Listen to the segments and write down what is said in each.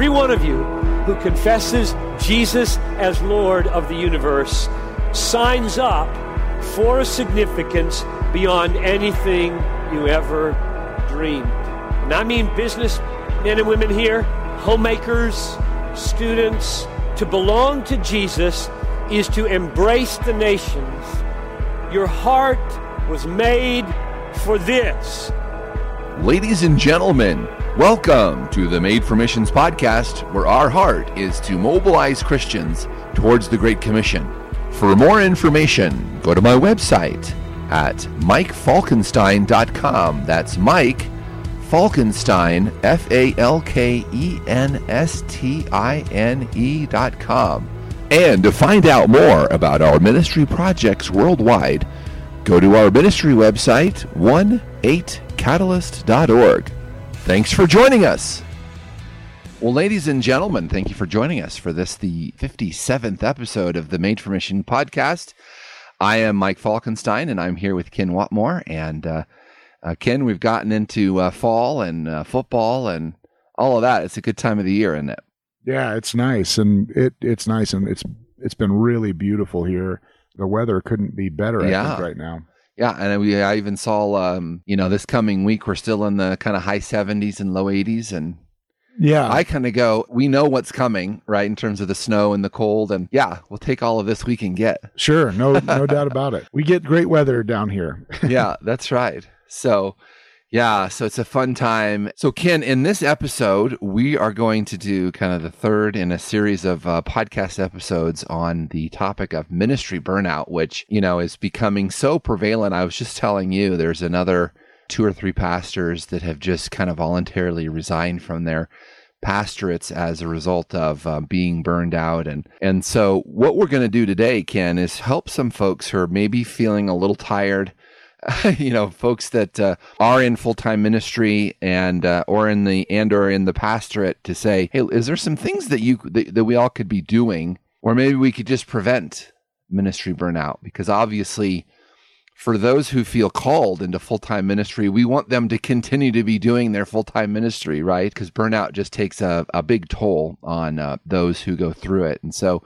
every one of you who confesses Jesus as Lord of the universe signs up for a significance beyond anything you ever dreamed. And I mean business men and women here, homemakers, students. To belong to Jesus is to embrace the nations. Your heart was made for this. Ladies and gentlemen, welcome to the Made for Missions podcast, where our heart is to mobilize Christians towards the Great Commission. For more information, go to my website at mikefalkenstine.com. That's Mike Falkenstine, F A L K E N S T I N E dot com. And to find out more about our ministry projects worldwide, go to our ministry website, 18catalyst.org. Thanks for joining us. Well, ladies and gentlemen, thank you for joining us for this, the 57th episode of the Made for Mission podcast. I am Mike Falkenstine, and I'm here with Ken Watmore. And uh, uh, Ken, we've gotten into uh, fall and uh, football and all of that. It's a good time of the year, isn't it? Yeah, it's nice, and it it's nice, and it's it's been really beautiful here. The weather couldn't be better. I Yeah. think right now. Yeah, and we I even saw um, you know this coming week we're still in the kind of high 70s and low 80s, and Yeah, I kind of go, we know what's coming, right, in terms of the snow and the cold, and yeah, we'll take all of this we can get. sure, no no doubt about it. We get great weather down here. yeah, that's right. So, yeah, so it's a fun time. So, Ken, in this episode, we are going to do kind of the third in a series of uh, podcast episodes on the topic of ministry burnout, which, you know, is becoming so prevalent. I was just telling you, there's another two or three pastors that have just kind of voluntarily resigned from their pastorates as a result of uh, being burned out and and so what we're going to do today ken is help some folks who are maybe feeling a little tired you know folks that uh, are in full-time ministry and uh, or in the and or in the pastorate to say hey is there some things that you that, that we all could be doing or maybe we could just prevent ministry burnout? Because obviously for those who feel called into full-time ministry we want them to continue to be doing their full-time ministry right? Because burnout just takes a, a big toll on uh, those who go through it. And so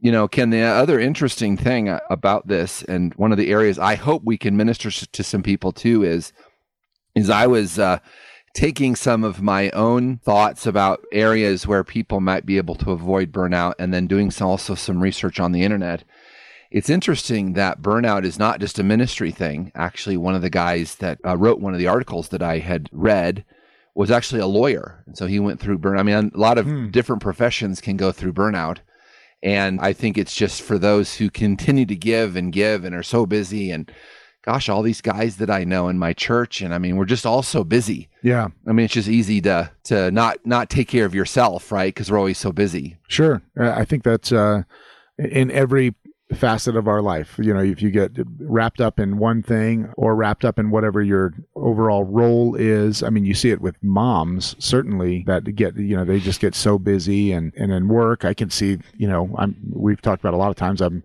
you know, Ken, the other interesting thing uh, about this, and one of the areas I hope we can minister to some people too, is is I was uh, taking some of my own thoughts about areas where people might be able to avoid burnout, and then doing some, also some research on the internet. It's interesting that burnout is not just a ministry thing. Actually, one of the guys that uh, wrote one of the articles that I had read was actually a lawyer, and so he went through burn. I mean, a lot of Hmm. different professions can go through burnout. And I think it's just for those who continue to give and give and are so busy. And gosh, all these guys that I know in my church, and I mean, we're just all so busy. yeah, I mean, it's just easy to to not not take care of yourself, right? Because we're always so busy. sure. Uh, I think that's uh, in every facet of our life. You know, if you get wrapped up in one thing or wrapped up in whatever your overall role is, I mean, you see it with moms certainly that get you know they just get so busy and and in work. I can see you know I'm we've talked about a lot of times I'm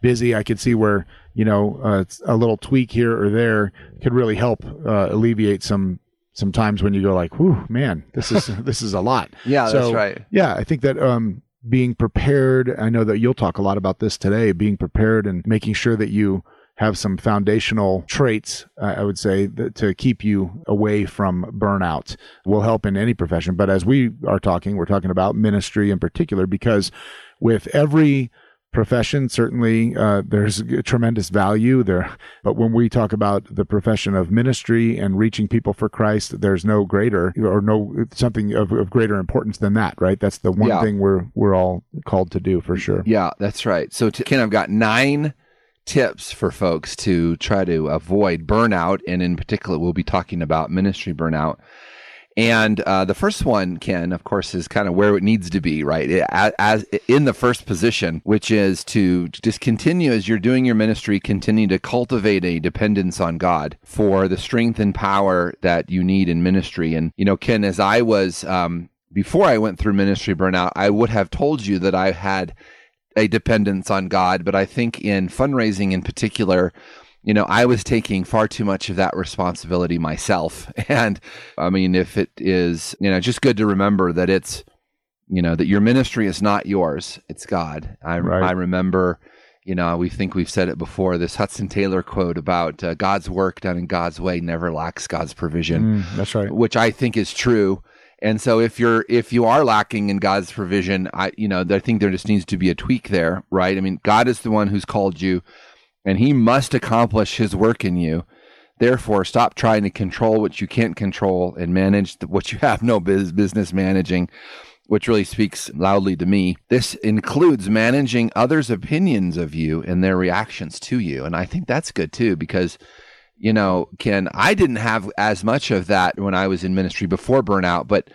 busy. I could see where you know uh, a little tweak here or there could really help uh, alleviate some. Sometimes when you go like, "Whew, man, this is this is a lot." Yeah, that's right. Yeah, I think that um, being prepared, I know that you'll talk a lot about this today, being prepared and making sure that you have some foundational traits, uh, I would say, that, to keep you away from burnout will help in any profession. But as we are talking, we're talking about ministry in particular because with every profession certainly uh, there's tremendous value there but when we talk about the profession of ministry and reaching people for christ there's no greater or no something of, of greater importance than that right that's the one Yeah. thing we're we're all called to do for sure Yeah, that's right. So, t- Ken, I've got nine tips for folks to try to avoid burnout, and in particular, we'll be talking about ministry burnout. And uh, the first one, Ken, of course, is kind of where it needs to be, right? It- As, in the first position, which is to just continue as you're doing your ministry, continue to cultivate a dependence on God for the strength and power that you need in ministry. And you know, Ken, as I was um, before I went through ministry burnout, I would have told you that I had a dependence on God, but I think in fundraising in particular, you know, I was taking far too much of that responsibility myself. And I mean, if it is, you know, just good to remember that it's You know, that your ministry is not yours, it's God. I, Right. I remember, you know, we think we've said it before this Hudson Taylor quote about uh, God's work done in God's way never lacks God's provision Mm, that's right. which I think is true. And so if you're if you are lacking in God's provision, I you know, I think there just needs to be a tweak there, right? I mean, God is the one who's called you and he must accomplish his work in you. Therefore, stop trying to control what you can't control and manage what you have no bus- business managing, which really speaks loudly to me. This includes managing others' opinions of you and their reactions to you. And I think that's good too, because you know, Ken, I didn't have as much of that when I was in ministry before burnout, but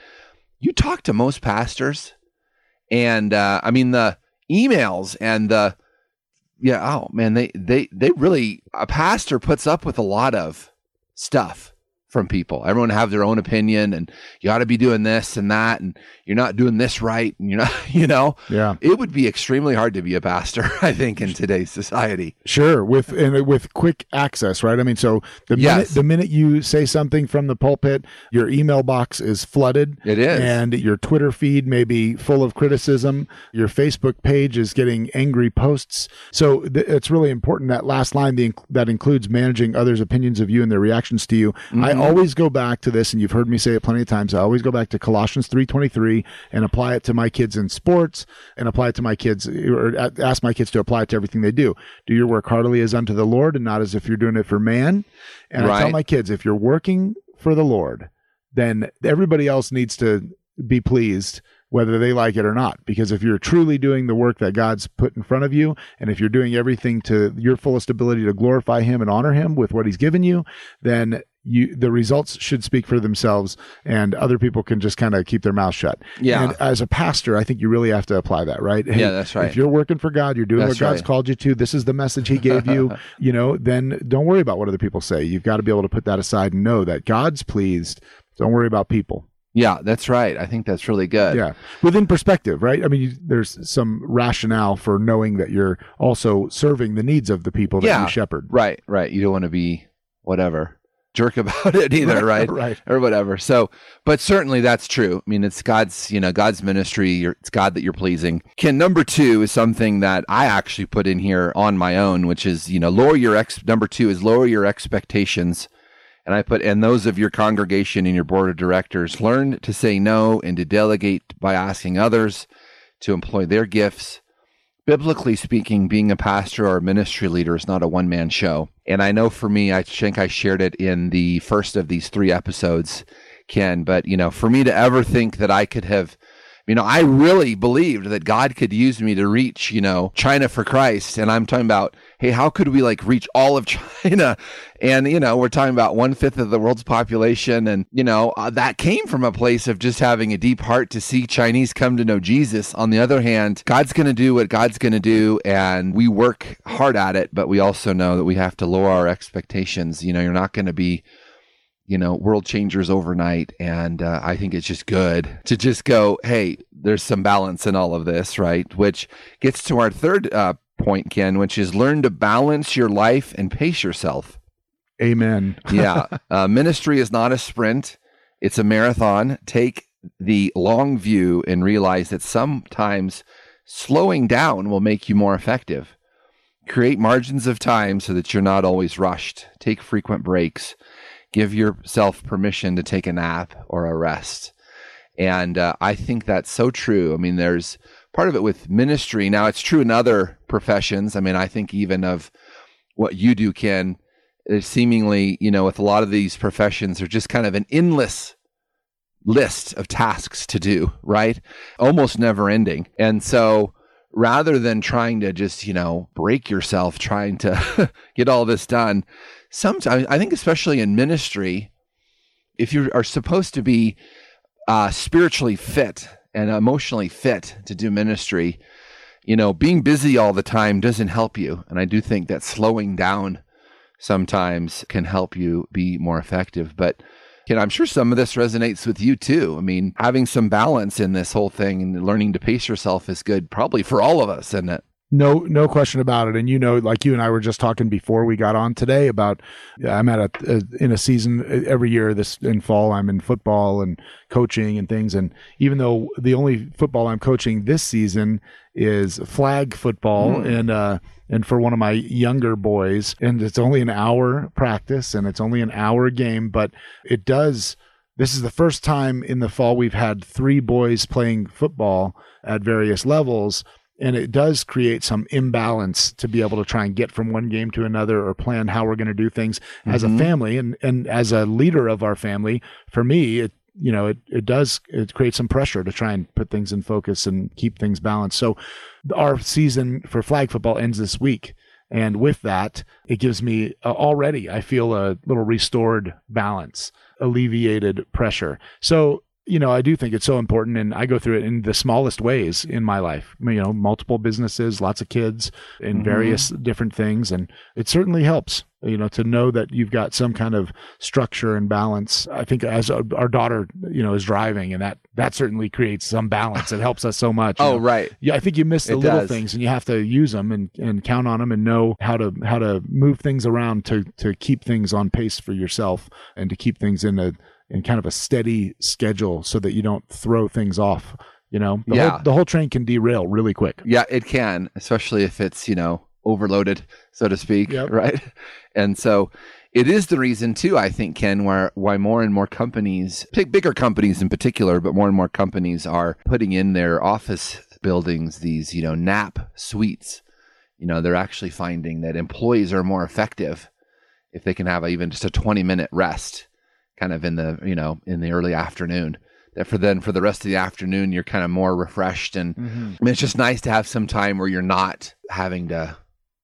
you talk to most pastors, and uh, I mean the emails and the yeah, oh man, they they they really a pastor puts up with a lot of stuff from people. Everyone have their own opinion, and you ought to be doing this and that, and you're not doing this right, and you're not, you know, Yeah. it would be extremely hard to be a pastor, I think, in today's society. Sure, with and with quick access, right? I mean, so the Yes. minute the minute you say something from the pulpit, your email box is flooded. It is. and your Twitter feed may be full of criticism. Your Facebook page is getting angry posts. So th- it's really important that last line the, that includes managing others' opinions of you and their reactions to you. I mm-hmm. Always go back to this, and you've heard me say it plenty of times. I always go back to Colossians three twenty three and apply it to my kids in sports, and apply it to my kids, or ask my kids to apply it to everything they do. Do your work heartily as unto the Lord, and not as if you're doing it for man. And I tell my kids, if you're working for the Lord, then everybody else needs to be pleased whether they like it or not because if you're truly doing the work that God's put in front of you and if you're doing everything to your fullest ability to glorify him and honor him with what he's given you then you the results should speak for themselves and other people can just kind of keep their mouth shut Yeah. and as a pastor i think you really have to apply that right Hey, Yeah, that's right. if you're working for god you're doing That's what god's right. called you to this is the message he gave you you know then don't worry about what other people say you've got to be able to put that aside and know that god's pleased don't worry about people Yeah, that's right. I think that's really good. yeah within perspective right i mean you, there's some rationale for knowing that you're also serving the needs of the people that Yeah. you shepherd Right, right. You don't want to be whatever jerk about it either, right? right Or whatever. So, but certainly that's true. I mean, it's God's, you know, God's ministry. You're, it's God that you're pleasing. Ken, number two is something that I actually put in here on my own, which is, you know, lower your ex. Number two is lower your expectations. And I put, and those of your congregation and your board of directors learn to say no and to delegate by asking others to employ their gifts biblically speaking, being a pastor or a ministry leader is not a one man show. And I know for me, I think I shared it in the first of these three episodes, Ken, but you know, for me to ever think that I could have you know, I really believed that God could use me to reach, you know, China for Christ. And I'm talking about, hey, how could we like reach all of China? And, you know, we're talking about one fifth of the world's population. And, you know, uh, that came from a place of just having a deep heart to see Chinese come to know Jesus. On the other hand, God's going to do what God's going to do. And we work hard at it, but we also know that we have to lower our expectations. You know, you're not going to be you know, world changers overnight. And uh, I think it's just good to just go, hey, there's some balance in all of this, right? Which gets to our third uh, point, Ken, which is learn to balance your life and pace yourself. amen Yeah. uh, ministry is not a sprint, it's a marathon. Take the long view and realize that sometimes slowing down will make you more effective. Create margins of time so that you're not always rushed. Take frequent breaks give yourself permission to take a nap or a rest. And uh, I think that's so true. I mean, there's part of it with ministry. Now, it's true in other professions. I mean, I think even of what you do, Ken, there's seemingly, you know, with a lot of these professions, are just kind of an endless list of tasks to do, right? Almost never ending. And so, rather than trying to just, you know, break yourself trying to get all this done, sometimes I think, especially in ministry, if you are supposed to be uh, spiritually fit and emotionally fit to do ministry, you know, being busy all the time doesn't help you. And I do think that slowing down sometimes can help you be more effective. But you know, I'm sure some of this resonates with you too. I mean, having some balance in this whole thing and learning to pace yourself is good, probably for all of us, isn't it? No, no question about it. And you know, like you and I were just talking before we got on today about, I'm at a, a, in a season every year this in fall. I'm in football and coaching and things. And even though the only football I'm coaching this season is flag football, mm. and uh, and for one of my younger boys, and it's only an hour practice and it's only an hour game, but it does. This is the first time in the fall we've had three boys playing football at various levels and it does create some imbalance to be able to try and get from one game to another or plan how we're going to do things mm-hmm. as a mm-hmm. family and and as a leader of our family for me it you know it it does it creates some pressure to try and put things in focus and keep things balanced so our season for flag football ends this week and with that it gives me uh, already i feel a little restored balance alleviated pressure so you know, I do think it's so important, and I go through it in the smallest ways in my life. You know, multiple businesses, lots of kids, in mm-hmm. various different things, and it certainly helps. You know, to know that you've got some kind of structure and balance. I think as our daughter, you know, is driving, and that that certainly creates some balance. It helps us so much. oh, know? right. Yeah, I think you miss the it little does. things, and you have to use them and, and count on them, and know how to how to move things around to to keep things on pace for yourself, and to keep things in a in kind of a steady schedule so that you don't throw things off. You know, the, yeah. whole, the whole train can derail really quick. Yeah, it can, especially if it's, you know, overloaded, so to speak. Yep. Right. And so it is the reason too, I think, Ken, where why more and more companies, bigger companies in particular, but more and more companies are putting in their office buildings these, you know, nap suites. You know, they're actually finding that employees are more effective if they can have a, even just a 20 minute rest kind of in the you know in the early afternoon. That for then for the rest of the afternoon you're kind of more refreshed and mm-hmm. I mean, it's just nice to have some time where you're not having to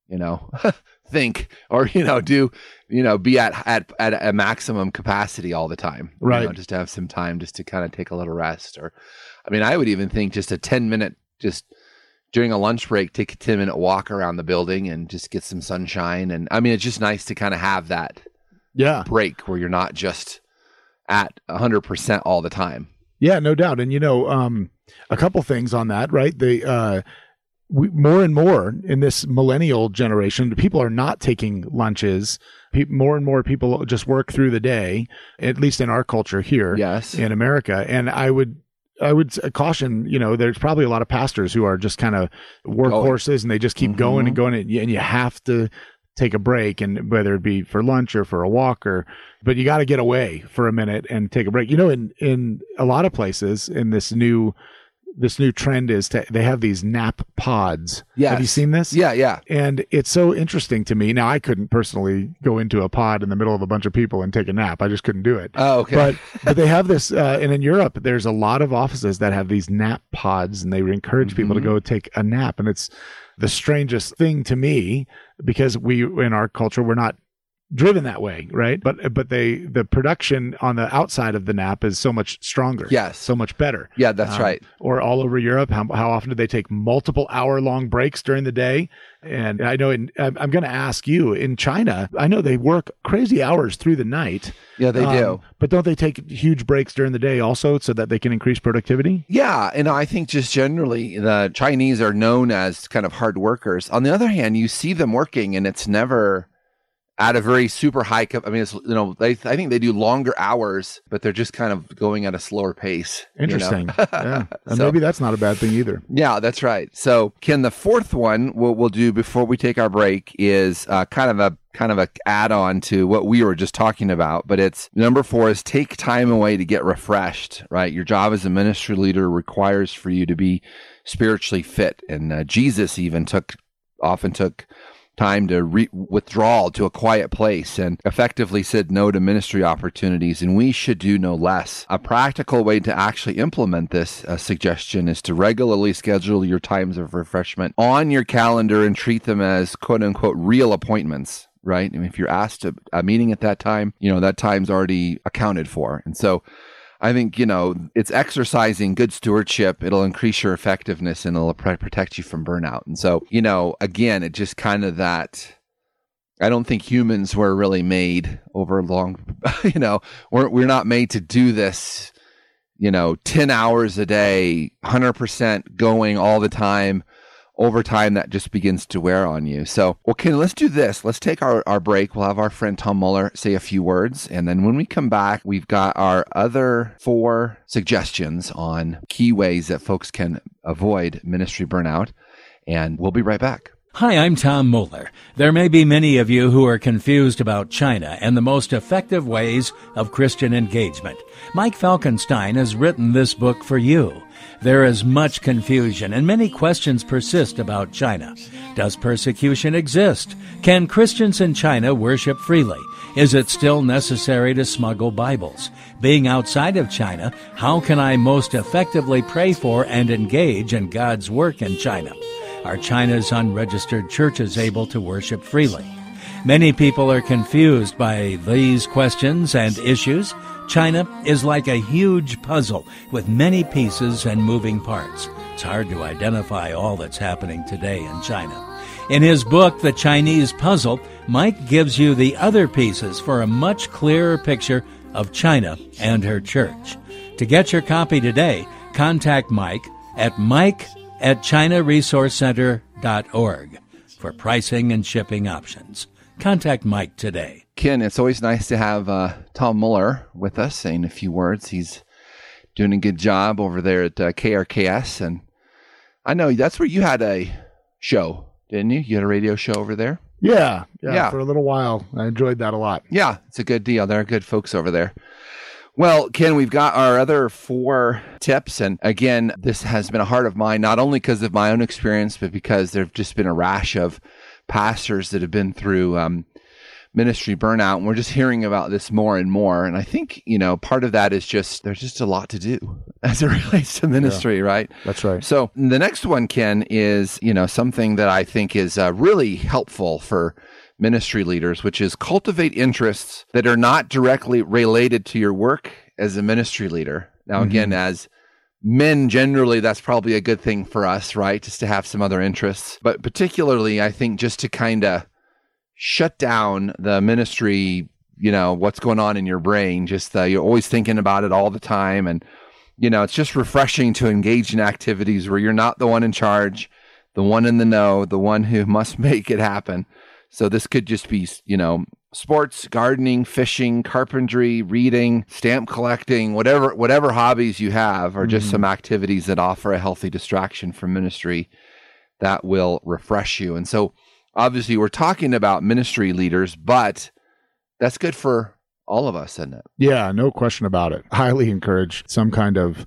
you know think or you know do you know be at at at a maximum capacity all the time. Right you know, just to have some time just to kind of take a little rest or i mean i would even think just a 10 minute just during a lunch break take a 10 minute walk around the building and just get some sunshine. And i mean it's just nice to kind of have that yeah. break where you're not just at 100% all the time. Yeah, no doubt. And you know, um, a couple things on that, right? They uh, we, more and more in this millennial generation, people are not taking lunches. Pe- more and more people just work through the day, at least in our culture here, yes, in America. And I would I would caution, you know, there's probably a lot of pastors who are just kind of workhorses and they just keep mm-hmm. going and going and you have to take a break and whether it be for lunch or for a walk or but you got to get away for a minute and take a break. You know in in a lot of places in this new this new trend is to they have these nap pods. Yeah. Have you seen this? Yeah, yeah. And it's so interesting to me. Now I couldn't personally go into a pod in the middle of a bunch of people and take a nap. I just couldn't do it. Oh, okay. But but they have this uh, and in Europe there's a lot of offices that have these nap pods and they encourage mm-hmm. people to mm-hmm. go take a nap and it's the strangest thing to me because we in our culture we're not driven that way, right? But but they the production on the outside of the nap is so much stronger. Yes, so much better. Yeah, that's um, right. Or all over Europe, how how often do they take multiple hour long breaks during the day? And I know in, I'm going to ask you in China, I know they work crazy hours through the night. Yeah, they um, do. But don't they take huge breaks during the day also so that they can increase productivity? Yeah. And I think just generally the Chinese are known as kind of hard workers. On the other hand, you see them working and it's never at a very super high. Cup. I mean, it's you know, they I think they do longer hours, but they're just kind of going at a slower pace. Interesting. You know? yeah, and so, maybe that's not a bad thing either. Yeah, that's right. So, Ken, the fourth one we'll, we'll do before we take our break is uh, kind of a kind of a add on to what we were just talking about. But it's number four is take time away to get refreshed. Right, your job as a ministry leader requires for you to be spiritually fit, and uh, Jesus even took often took time to re- withdraw to a quiet place and effectively said no to ministry opportunities, and we should do no less. A practical way to actually implement this uh, suggestion is to regularly schedule your times of refreshment on your calendar and treat them as quote unquote real appointments right? Mean, if you're asked to a meeting at that time, you know, that time's already accounted for. And so I think, you know, it's exercising good stewardship. It'll increase your effectiveness and it'll protect you from burnout. And so, you know, again, it just kind of that. I don't think humans were really made over long, you know, we're, we're not made to do this, you know, 10 hours a day, 100% going all the time over time that just begins to wear on you. So, well, Ken, let's do this. Let's take our, our break. We'll have our friend Tom Muller say a few words. And then when we come back, we've got our other four suggestions on key ways that folks can avoid ministry burnout. And we'll be right back. Hi, I'm Tom Muller. There may be many of you who are confused about China and the most effective ways of Christian engagement. Mike Falkenstine has written this book for you. There is much confusion and many questions persist about China. Does persecution exist? Can Christians in China worship freely? Is it still necessary to smuggle Bibles? Being outside of China, how can I most effectively pray for and engage in God's work in China? Are China's unregistered churches able to worship freely? Many people are confused by these questions and issues. China is like a huge puzzle with many pieces and moving parts. It's hard to identify all that's happening today in China. In his book, The Chinese Puzzle, Mike gives you the other pieces for a much clearer picture of China and her church. To get your copy today, contact Mike at mike at chinaresourcecenter.org for pricing and shipping options. Contact Mike today. Ken, it's always nice to have uh, Tom Muller with us saying a few words. He's doing a good job over there at uh, KRKS. And I know that's where you had a show, didn't you? You had a radio show over there? Yeah, yeah, Yeah. For a little while, I enjoyed that a lot. Yeah, it's a good deal. They're good folks over there. Well, Ken, we've got our other four tips. And again, this has been a heart of mine, not only because of my own experience, but because there have just been a rash of pastors that have been through um, ministry burnout. And we're just hearing about this more and more. And I think, you know, part of that is just there's just a lot to do as it relates to ministry, right? That's right. So the next one, Ken, is you know something that I think is uh, really helpful for ministry leaders, which is cultivate interests that are not directly related to your work as a ministry leader. Now, again, as men generally, that's probably a good thing for us, right? Just to have some other interests, but particularly, I think just to kind of shut down the ministry. You know what's going on in your brain. Just uh, you're always thinking about it all the time, and you know, it's just refreshing to engage in activities where you're not the one in charge, the one in the know, the one who must make it happen. So this could just be, you know, sports, gardening, fishing, carpentry, reading, stamp collecting, whatever whatever hobbies you have are just some mm-hmm. activities that offer a healthy distraction from ministry that will refresh you. And so obviously we're talking about ministry leaders, but that's good for all of us, isn't it? Yeah, no question about it. Highly encourage some kind of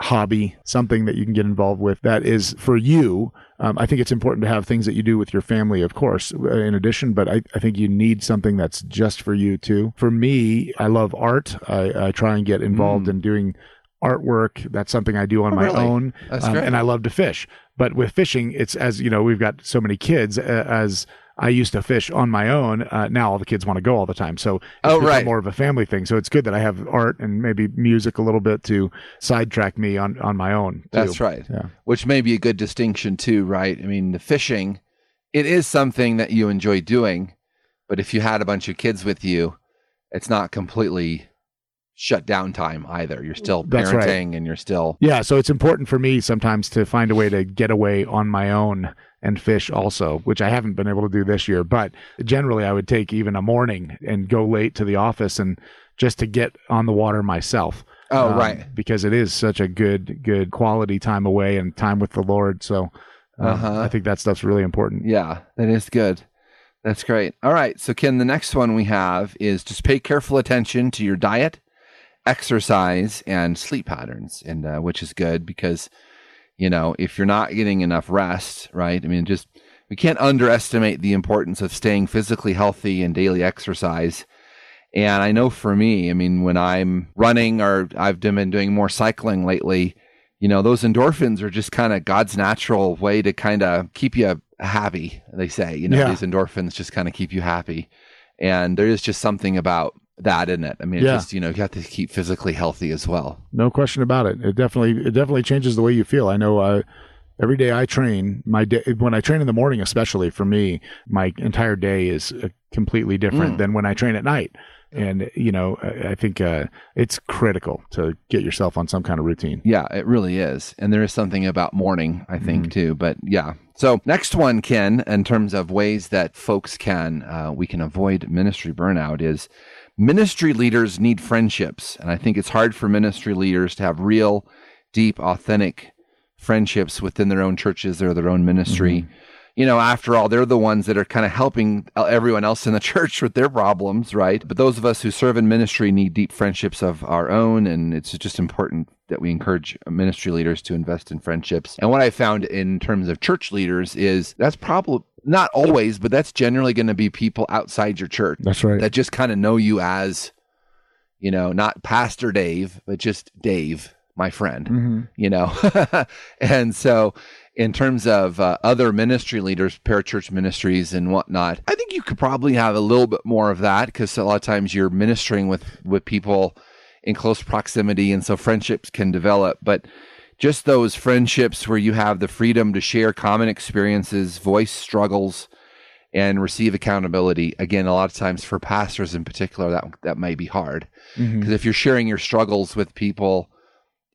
hobby, something that you can get involved with that is for you. Um, I think it's important to have things that you do with your family, of course, uh, in addition, but I, I think you need something that's just for you too. For me, I love art. I, I try and get involved in doing artwork. That's something I do on Mm. Oh, my really? own. That's Um, and I love to fish. But with fishing, it's as you know, we've got so many kids. Uh, as I used to fish on my own, uh, now all the kids want to go all the time. So it's Oh, right. more of a family thing. So it's good that I have art and maybe music a little bit to sidetrack me on on my own. too. That's right. Yeah. Which may be a good distinction too, right? I mean, the fishing, it is something that you enjoy doing, but if you had a bunch of kids with you, it's not completely shut down time either. You're still parenting right. and you're still Yeah, so it's important for me sometimes to find a way to get away on my own and fish also, which I haven't been able to do this year. But generally, I would take even a morning and go late to the office and just to get on the water myself. Oh, Um, right. because it is such a good, good quality time away and time with the Lord. So um, Uh-huh. I think that stuff's really important. Yeah, that is good. That's great. All right. So, Ken, the next one we have is just pay careful attention to your diet, exercise, and sleep patterns, and uh, which is good because, you know, if you're not getting enough rest, right? I mean, just we can't underestimate the importance of staying physically healthy and daily exercise. And I know for me, I mean, when I'm running or I've been doing more cycling lately, you know, those endorphins are just kind of God's natural way to kind of keep you happy. They say, you know, Yeah. these endorphins just kind of keep you happy. And there is just something about that in it. I mean, Yeah. just, you know, you have to keep physically healthy as well. No question about it. It definitely, it definitely changes the way you feel. I know. Uh, every day I train, my day when I train in the morning, especially for me, my entire day is uh, completely different Mm. than when I train at night. And, you know, I think uh, it's critical to get yourself on some kind of routine. Yeah, it really is. And there is something about morning, I think, too. But yeah. So next one, Ken, in terms of ways that folks can, uh, we can avoid ministry burnout is ministry leaders need friendships. And I think it's hard for ministry leaders to have real, deep, authentic friendships within their own churches or their own ministry. Mm-hmm. You know, after all, they're the ones that are kind of helping everyone else in the church with their problems, right? But those of us who serve in ministry need deep friendships of our own. And it's just important that we encourage ministry leaders to invest in friendships. And what I found in terms of church leaders is that's probably not always, but that's generally going to be people outside your church That's right. that just kind of know you as, you know, not Pastor Dave, but just Dave, my friend, Mhm. you know. and so, in terms of uh, other ministry leaders, parachurch ministries and whatnot, I think you could probably have a little bit more of that because a lot of times you're ministering with with people in close proximity, and so friendships can develop. But just those friendships where you have the freedom to share common experiences, voice struggles, and receive accountability. Again, a lot of times for pastors in particular, that that may be hard mm-hmm. because if you're sharing your struggles with people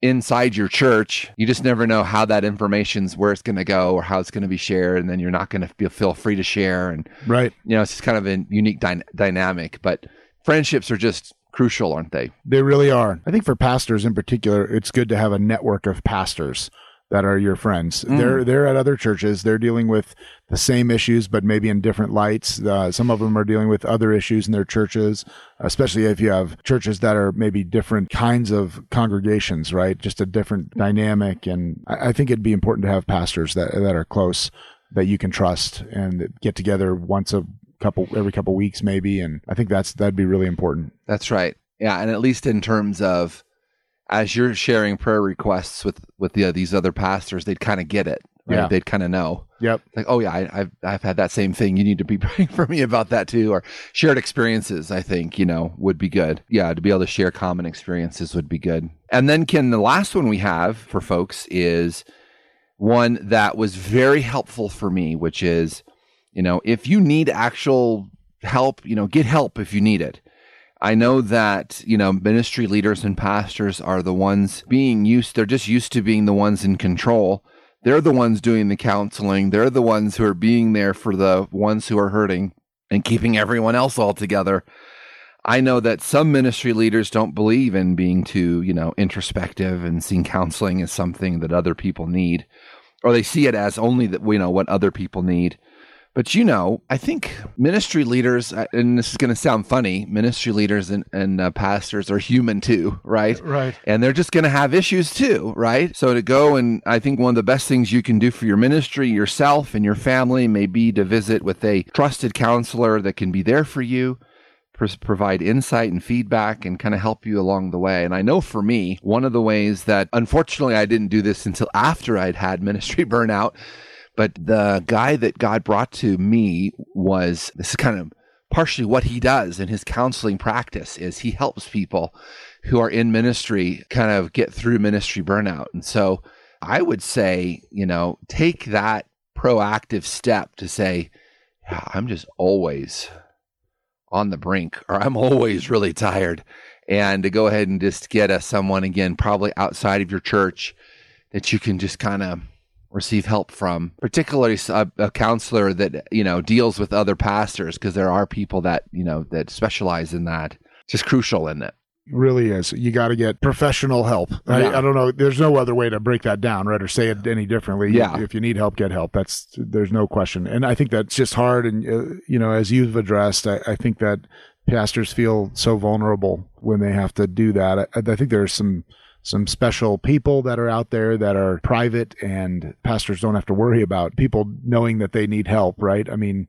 inside your church, you just never know how that information's where it's going to go or how it's going to be shared, and then you're not going to feel free to share. And Right. you know, it's just kind of a unique dy- dynamic. But friendships are just crucial, aren't they? They really are. I think for pastors in particular, it's good to have a network of pastors that are your friends. They're they're at other churches. They're dealing with the same issues, but maybe in different lights. Uh, some of them are dealing with other issues in their churches, especially if you have churches that are maybe different kinds of congregations, right? Just a different dynamic. And I, I think it'd be important to have pastors that that are close that you can trust and get together once a couple every couple weeks maybe and i think that's that'd be really important That's right. Yeah, and at least in terms of as you're sharing prayer requests with with the, these other pastors, they'd kind of get it. Right? Yeah. They'd kind of know. yep like, oh yeah, I, I've I've had that same thing. You need to be praying for me about that too, or shared experiences. I think you know would be good. Yeah, to be able to share common experiences would be good. And then, Ken, the last one we have for folks is one that was very helpful for me, which is, you know, if you need actual help, you know, get help if you need it. I know that, you know, ministry leaders and pastors are the ones being used, they're just used to being the ones in control. They're the ones doing the counseling. They're the ones who are being there for the ones who are hurting and keeping everyone else all together. I know that some ministry leaders don't believe in being too, you know, introspective and seeing counseling as something that other people need, or they see it as only that, you know, what other people need. But you know, I think ministry leaders, uh, and this is going to sound funny, ministry leaders and, and uh, pastors are human too, right? right and they're just going to have issues too, right? So to go and I think one of the best things you can do for your ministry, yourself, and your family may be to visit with a trusted counselor that can be there for you, provide insight and feedback, and kind of help you along the way. And I know for me, one of the ways that unfortunately I didn't do this until after I'd had ministry burnout, but the guy that God brought to me was this is kind of partially what he does in his counseling practice is he helps people who are in ministry kind of get through ministry burnout. And so I would say, you know, take that proactive step to say, yeah, I'm just always on the brink or I'm always really tired. And to go ahead and just get a someone again, probably outside of your church that you can just kind of receive help from, particularly a, a counselor that, you know, deals with other pastors because there are people that, you know, that specialize in that. It's Just crucial in it. really is you got to get professional help I, Yeah. I don't know there's no other way to break that down right or say it any differently Yeah. if you need help get help that's there's no question and i think that's just hard and uh, you know as you've addressed I, I think that pastors feel so vulnerable when they have to do that i, I think there's some some special people that are out there that are private and pastors don't have to worry about people knowing that they need help right i mean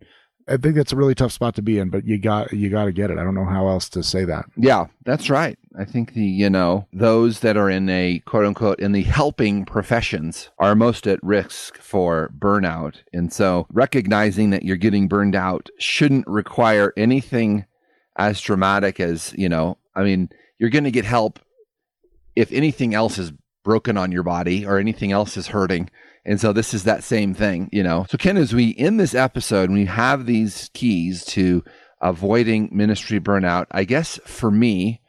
I think that's a really tough spot to be in, but you got you got to get it. I don't know how else to say that. Yeah, that's right. I think the, you know, those that are in a quote unquote in the helping professions are most at risk for burnout. And so recognizing that you're getting burned out shouldn't require anything as dramatic as, you know, I mean, you're going to get help if anything else is broken on your body or anything else is hurting. And so this is that same thing, you know. So Ken, as we end this episode, we have these keys to avoiding ministry burnout. I guess for me,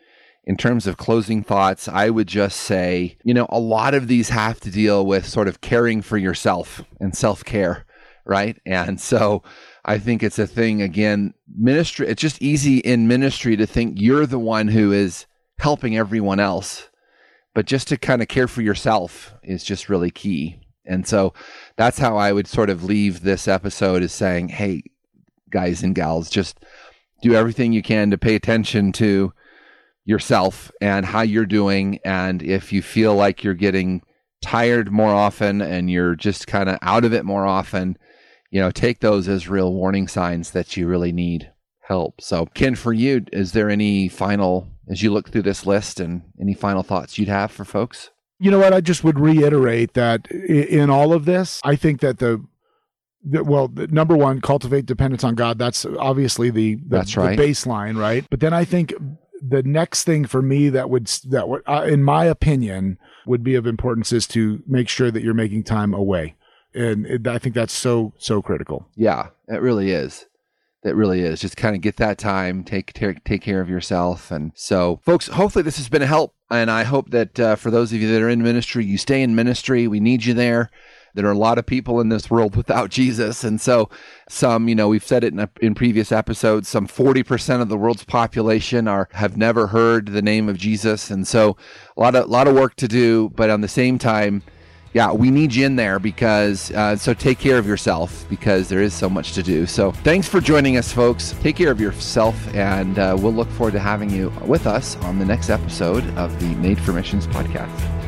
in terms of closing thoughts, I would just say, you know, a lot of these have to deal with sort of caring for yourself and self care, right? And so I think it's a thing, again, ministry, it's just easy in ministry to think you're the one who is helping everyone else. But just to kind of care for yourself is just really key. And so that's how I would sort of leave this episode is saying, hey, guys and gals, just do everything you can to pay attention to yourself and how you're doing. And if you feel like you're getting tired more often and you're just kind of out of it more often, you know, take those as real warning signs that you really need help. So, Ken, for you, is there any final, as you look through this list, and any final thoughts you'd have for folks? You know what? I just would reiterate that in all of this, I think that the well, number one, cultivate dependence on God. That's obviously the, the that's right. the baseline, right? But then I think the next thing for me that would that would, uh, in my opinion, would be of importance is to make sure that you're making time away, and it, I think that's so so critical. Yeah, it really is. That really is. Just kind of get that time, take take take care of yourself, and so, folks. Hopefully, this has been a help, and I hope that uh, for those of you that are in ministry, you stay in ministry. We need you there. There are a lot of people in this world without Jesus. And so, some, you know, we've said it in, a, in previous episodes, some 40% of the world's population are, have never heard the name of Jesus. And so, a lot of, lot of work to do. But on the same time, yeah, we need you in there because, uh, so take care of yourself because there is so much to do. So thanks for joining us, folks. Take care of yourself, and uh, we'll look forward to having you with us on the next episode of the Made for Missions podcast.